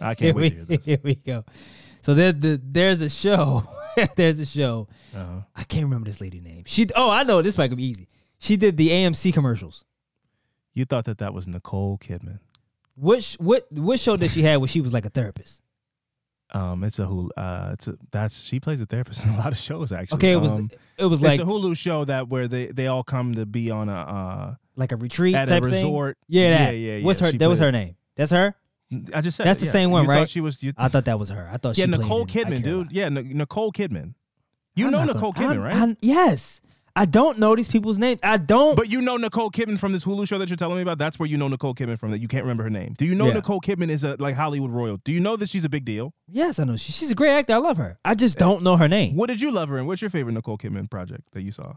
I Here can't we, wait to hear this. here we go. So there, the, there's a show. there's a show. Uh-huh. I can't remember this lady name. She. Oh, I know. This might be easy. She did the AMC commercials. You thought that that was Nicole Kidman. Which what what show did she have where she was like a therapist? Um, it's a Hulu. Uh, it's a that's she plays a therapist in a lot of shows actually. Okay, it was Um, it was like it's a Hulu show that where they they all come to be on a uh like a retreat at a type resort. thing. Yeah, Yeah, that. yeah, What's her? She That was her name. That's her. I just said That's it, the yeah. same one, You right? She was. You, I thought that was her. I thought yeah, she Nicole Kidman, dude. Yeah, N- Nicole Kidman. You I'm know Nicole gonna- Kidman, I'm- right? I'm- yes. I don't know these people's names. I don't. But you know Nicole Kidman from this Hulu show that you're telling me about. That's where you know Nicole Kidman from. That you can't remember her name. Do you know Yeah. Nicole Kidman is a like Hollywood royal? Do you know that she's a big deal? yes, I know. She, she's a great actor. I love her. I just don't know her name. What did you love her in? What's your favorite Nicole Kidman project that you saw?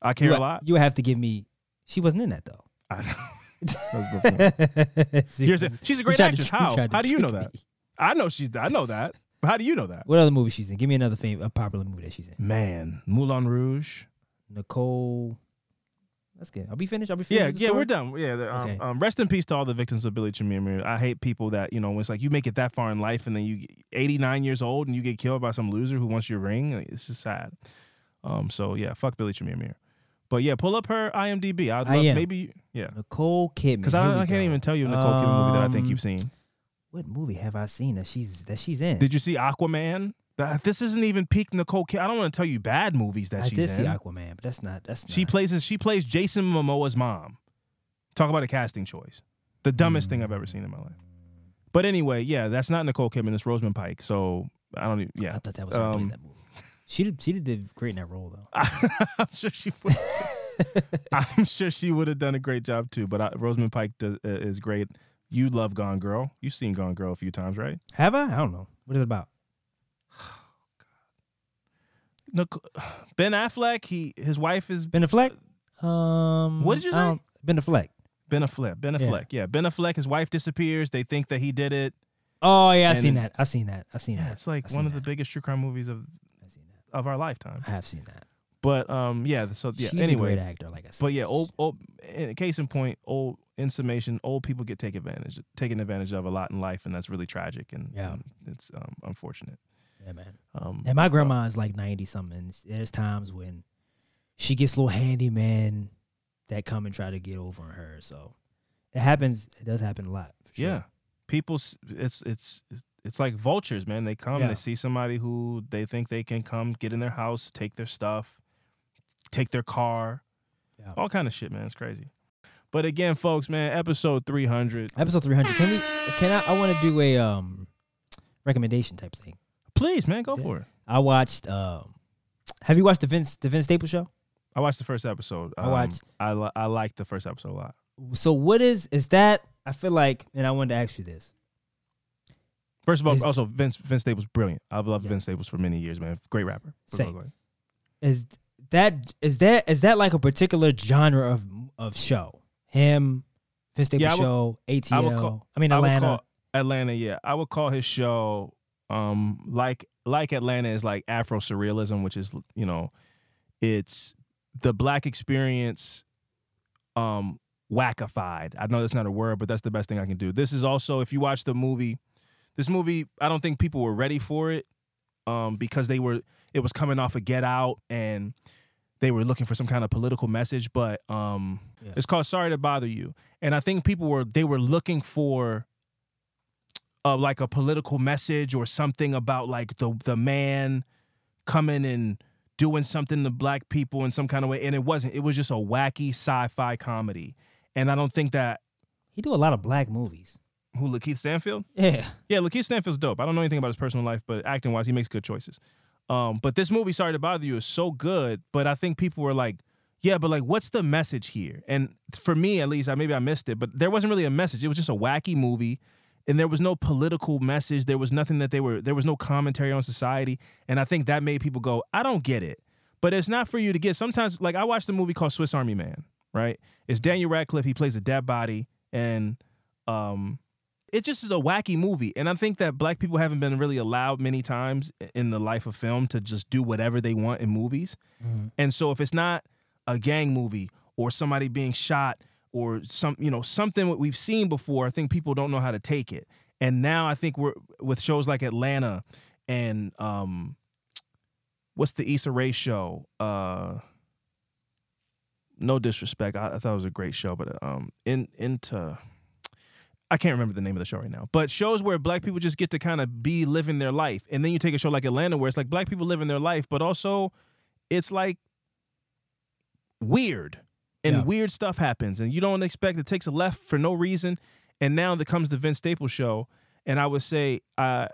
I care you, a lot. You have to give me. She wasn't in that though. I know. That. She- You're she's a great tried to actress. How? How do you know that? me. I know she's. I know that. But how do you know that? What other movie she's in? Give me another fame, a popular movie that she's in. Man, Moulin Rouge. Nicole. That's good. I'll be finished. I'll be finished. Yeah, yeah, we're done. Yeah, the, um, Okay. um, rest in peace to all the victims of Billy Chimamanda. I hate people that you know. It's like you make it that far in life, and then you, 89 years old, and you get killed by some loser who wants your ring. Like, It's just sad. Um, so yeah, fuck Billy Chimamanda. But yeah, pull up her IMDb. I'd I love am. maybe yeah, Nicole Kidman. because Here I, we I can't go. even tell you a Nicole Kidman movie that I think Um, you've seen. What movie have I seen that she's that she's in? Did you see Aquaman? That, this isn't even peak Nicole Kidman. I don't want to tell you bad movies that I she's did see in. Aquaman, but that's not. That's She not. plays she plays Jason Momoa's mom. Talk about a casting choice. The dumbest thing I've ever seen in my life. But anyway, yeah, that's not Nicole Kidman. It's Rosamund Pike. So I don't. Even, yeah, I thought that was her Um, playing that movie. She did. She did, great in that role though. I'm sure she would. I'm sure she would have done a great job too. But I, Rosamund Pike does, uh, is great. You love Gone Girl. You've seen Gone Girl a few times, right? Have I? I don't know. What is it about? Nic- Ben Affleck. He his wife is Ben Affleck. Um, What did you say? Ben Affleck. Ben Affleck. Ben Affleck. Yeah. Ben Affleck. His wife disappears. They think that he did it. Oh yeah, I seen that. I seen that. I seen Yeah, that. it's like one of the biggest true crime movies of that. Of our lifetime. I have seen that. But um, yeah. So yeah. She's a anyway, great actor, like I said. but yeah, old, old. In case in point, old. In summation, old people get taken advantage taken advantage of a lot in life, and that's really tragic and, Yeah. and it's um, unfortunate. yeah, man. Um, And my grandma is like ninety something. There's times when she gets little handyman that come and try to get over on her. So it happens. It does happen a lot. sure. Yeah, people. It's it's it's- it's like vultures, man. They come, Yeah. they see somebody who they think they can come get in their house, take their stuff, take their car, Yeah. all kind of shit, man. It's crazy. But again, folks, man, episode three hundred. Episode three hundred. Can we? Can I? I want to do a um recommendation type thing. Please, man, go Yeah. for it. I watched. Um, have you watched the Vince the Vince Staples show? I watched the first episode. I watched- I li- I liked the first episode a lot. So what is is that? I feel like, and I wanted to ask you this. First of all, Is- also Vince Vince Staples, brilliant. I've loved Yeah. Vince Staples for many years, man. Great rapper. Same. Is that is that is that like a particular genre of of show? Him, Vince Staples Yeah, I would- show, ATL. I, I would call- mean I would Atlanta. call- Atlanta, yeah. I would call his show um like like Atlanta is like Afro surrealism, which is you know, it's the black experience um wackified. I know that's not a word, but that's the best thing I can do. This is also if you watch the movie this movie, I don't think people were ready for it, um, because they were it was coming off of Get Out and they were looking for some kind of political message. But um, Yeah. it's called Sorry to Bother You, and I think people were they were looking for. Uh, like a political message or something about like the the man coming and doing something to black people in some kind of way, and it wasn't. It was just a wacky sci-fi comedy, and I don't think that He do a lot of black movies. Who Lakeith Stanfield. Yeah. Yeah, Lakeith Stanfield's dope. I don't know anything about his personal life, but acting wise, he makes good choices. Um, but this movie, Sorry to Bother You, is so good. But I think people were like, yeah, but like, what's the message here? And for me, at least, I maybe I missed it, but there wasn't really a message. It was just a wacky movie, and there was no political message. There was nothing that they were. There was no commentary on society, and I think that made people go, I don't get it. But it's not for you to get. Sometimes, like I watched a movie called Swiss Army Man. Right? It's Daniel Radcliffe. He plays a dead body, and um, it just is a wacky movie and i think that black people haven't been really allowed many times in the life of film to just do whatever they want in movies. And so if it's not a gang movie or somebody being shot or some you know something what we've seen before i think people don't know how to take it. And now i think we're with shows like atlanta and um what's the Issa Rae show? Uh no disrespect I, I thought it was a great show but um in into I can't remember the name of the show right now, but shows where black people just get to kind of be living their life. And then you take a show like Atlanta where it's like black people living their life, but also it's like weird and Yeah. weird stuff happens and you don't expect it takes a left for no reason. And now there comes the Vince Staples show. And I would say, uh,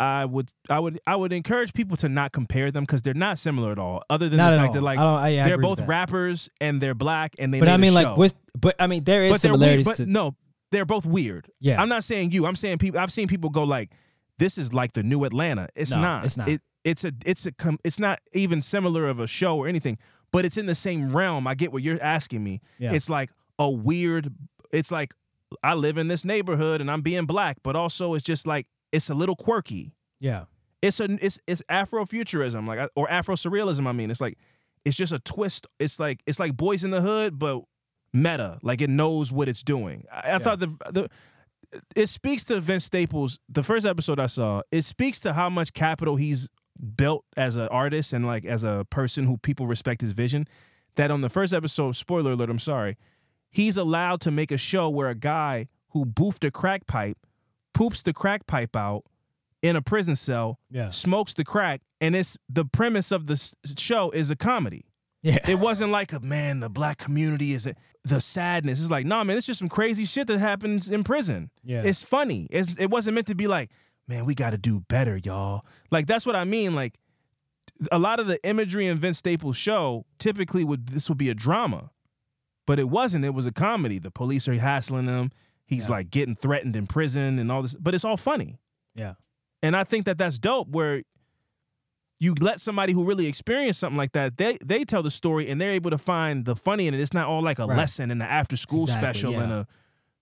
I would, I would, I would encourage people to not compare them because they're not similar at all. Other than Not the fact all. that like I I- yeah, they're both rappers and they're black and they. But I mean, like, with, but I mean, there is but weird. similarities But to. no, they're both weird. Yeah. I'm not saying you. I'm saying people. I've seen people go like, "This is like the new Atlanta." It's No, not. it's not. It, it's a. It's a. com- It's not even similar of a show or anything. But it's in the same realm. I get what you're asking me. Yeah. It's like a weird. It's like I live in this neighborhood and I'm being black, but also it's just like it's a little quirky. yeah. It's a. It's it's Afrofuturism, like or Afro surrealism. I mean, it's like it's just a twist. It's like it's like Boys in the Hood, but meta. Like it knows what it's doing. I, I thought the the it speaks to Vince Staples. The first episode I saw, it speaks to how much capital he's built as an artist and like as a person who people respect his vision. That on the first episode, spoiler alert, I'm sorry, he's allowed to make a show where a guy who boofed a crack pipe poops the crack pipe out in a prison cell, Yeah. smokes the crack, and it's the premise of the show is a comedy. Yeah. It wasn't like a man, the black community is the sadness. It's like, nah, man, it's just some crazy shit that happens in prison. Yeah. It's funny. It's it wasn't meant to be like, man, we gotta do better, y'all. Like that's what I mean. Like a lot of the imagery in Vince Staples' show typically would this would be a drama. But it wasn't. It was a comedy. The police are hassling him. He's Yeah. like getting threatened in prison and all this. But it's all funny. Yeah. And I think that that's dope where you let somebody who really experienced something like that, they they tell the story and they're able to find the funny in it. It's not all like a Right. lesson in an after school Exactly, special and a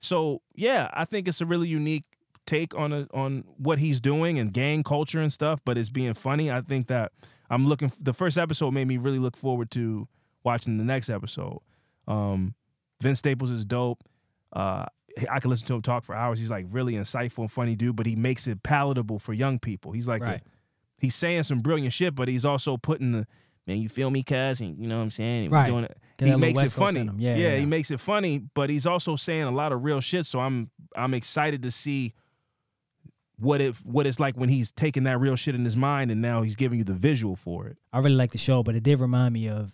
so yeah, I think it's a really unique take on a, on what he's doing and gang culture and stuff, but it's being funny. I think that I'm looking the first episode made me really look forward to watching the next episode. Um Vince Staples is dope. Uh I can listen to him talk for hours. He's like really insightful and funny dude, but he makes it palatable for young people. He's like a- Right. He's saying some brilliant shit, but he's also putting the man, you feel me, cuz, and you know what I'm saying? Right. Doing it. He makes it funny. Yeah, yeah, yeah, he makes it funny, but he's also saying a lot of real shit. So I'm I'm excited to see what it what it's like when he's taking that real shit in his mind and now he's giving you the visual for it. I really like the show, but it did remind me of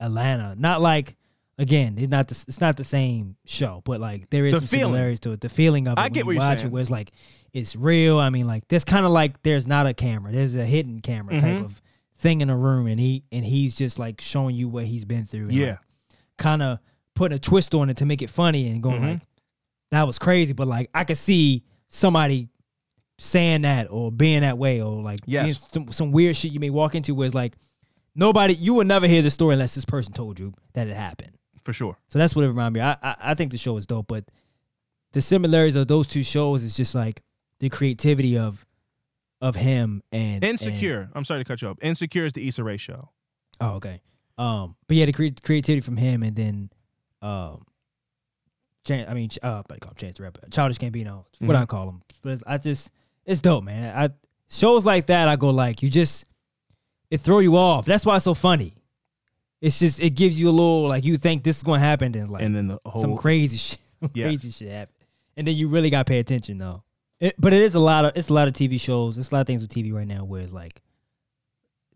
Atlanta. Not like again, it's not the, it's not the same show, but like there is The some feeling. similarities to it. The feeling of it I when get you what you're watch saying. it, where it's like it's real. I mean, like there's kind of like there's not a camera, there's a hidden camera type Mhm. of thing in a room, and he and he's just like showing you what he's been through. Yeah. kind of putting a twist on it to make it funny and going Mhm. like that was crazy, but like I could see somebody saying that or being that way or like Yes. being some, some weird shit you may walk into where it's like nobody you would never hear the story unless this person told you that it happened. For sure. So that's what it reminded me. I, I I think the show is dope, but the similarities of those two shows is just like the creativity of of him and and- Insecure. I'm sorry to cut you off. Insecure is the Issa Rae show. oh, okay. Um, but yeah, the cre- creativity from him and then um Chan, I mean, uh, I call him Chance the Rapper, Childish Gambino, Mm-hmm. what I call him. But it's, I just, it's dope, man. I shows like that, I go like, you just, it throw you off. That's why it's so funny. It's just, it gives you a little like you think this is gonna happen, and like and then the whole some crazy shit, some Yeah. crazy shit happen, and then you really got to pay attention though. It, but it is a lot of, it's a lot of TV shows. It's a lot of things with TV right now where it's like,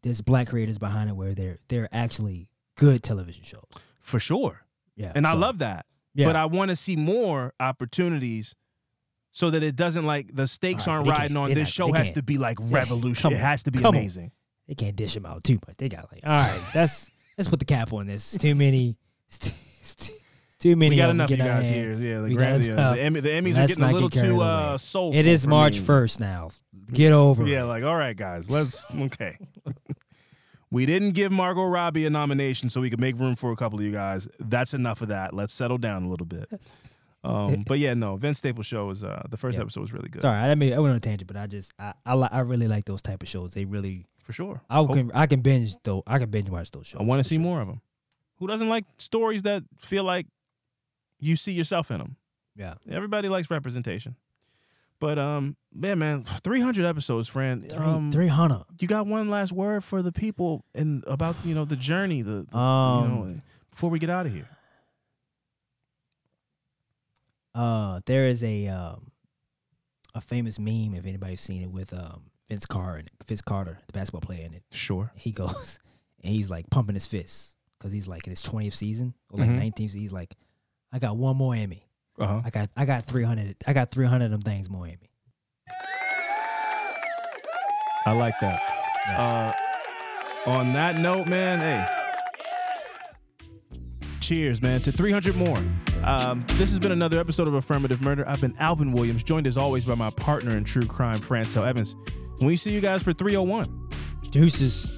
there's black creators behind it where they're they're actually good television shows. for sure. Yeah, And I love that. Yeah. But I want to see more opportunities so that it doesn't like the stakes aren't riding on this not- show has to be like revolution. It has to be come on. amazing. they can't dish them out too much. They got like, all right, that's let's put the cap on this. It's too many. It's too, it's too- too many. We got enough of you getting out of guys here. Yeah, the, got enough. the, Emmy, the Emmys are getting a little get too uh, soulful. It is March first now. Get over Yeah, it. like all right, guys, let's okay. we didn't give Margot Robbie a nomination so we could make room for a couple of you guys. That's enough of that. Let's settle down a little bit. Um, but yeah, no, Vince Staples show was uh, the first Yeah. episode was really good Sorry, I mean I went on a tangent, but I just I I, I really like those type of shows. They really for sure. I Hope- can I can binge though. I can binge watch those shows. I want to for see sure. more of them. Who doesn't like stories that feel like you see yourself in them? Yeah. Everybody likes representation. But um, man, man, 300 episodes, friend. Three, Um, 300. you got one last word for the people and about you know the journey, the, the Um, you know before we get out of here. Uh, there is a um, a famous meme if anybody's seen it with um Vince Carter, Vince Carter, the basketball player in it. Sure. He goes and he's like pumping his fists because he's like in his twentieth season or like Mhm. 19th. He's like, I got one more Emmy. Uh huh. I got I got three hundred. I got three hundred of them things more Emmy. I like that. Uh, on that note, man, hey. Cheers, man, to 300 more. Um, this has been another episode of Affirmative Murder. I've been Alvin Williams, joined as always by my partner in true crime, Francel Evans. We see you guys for 301. Deuces.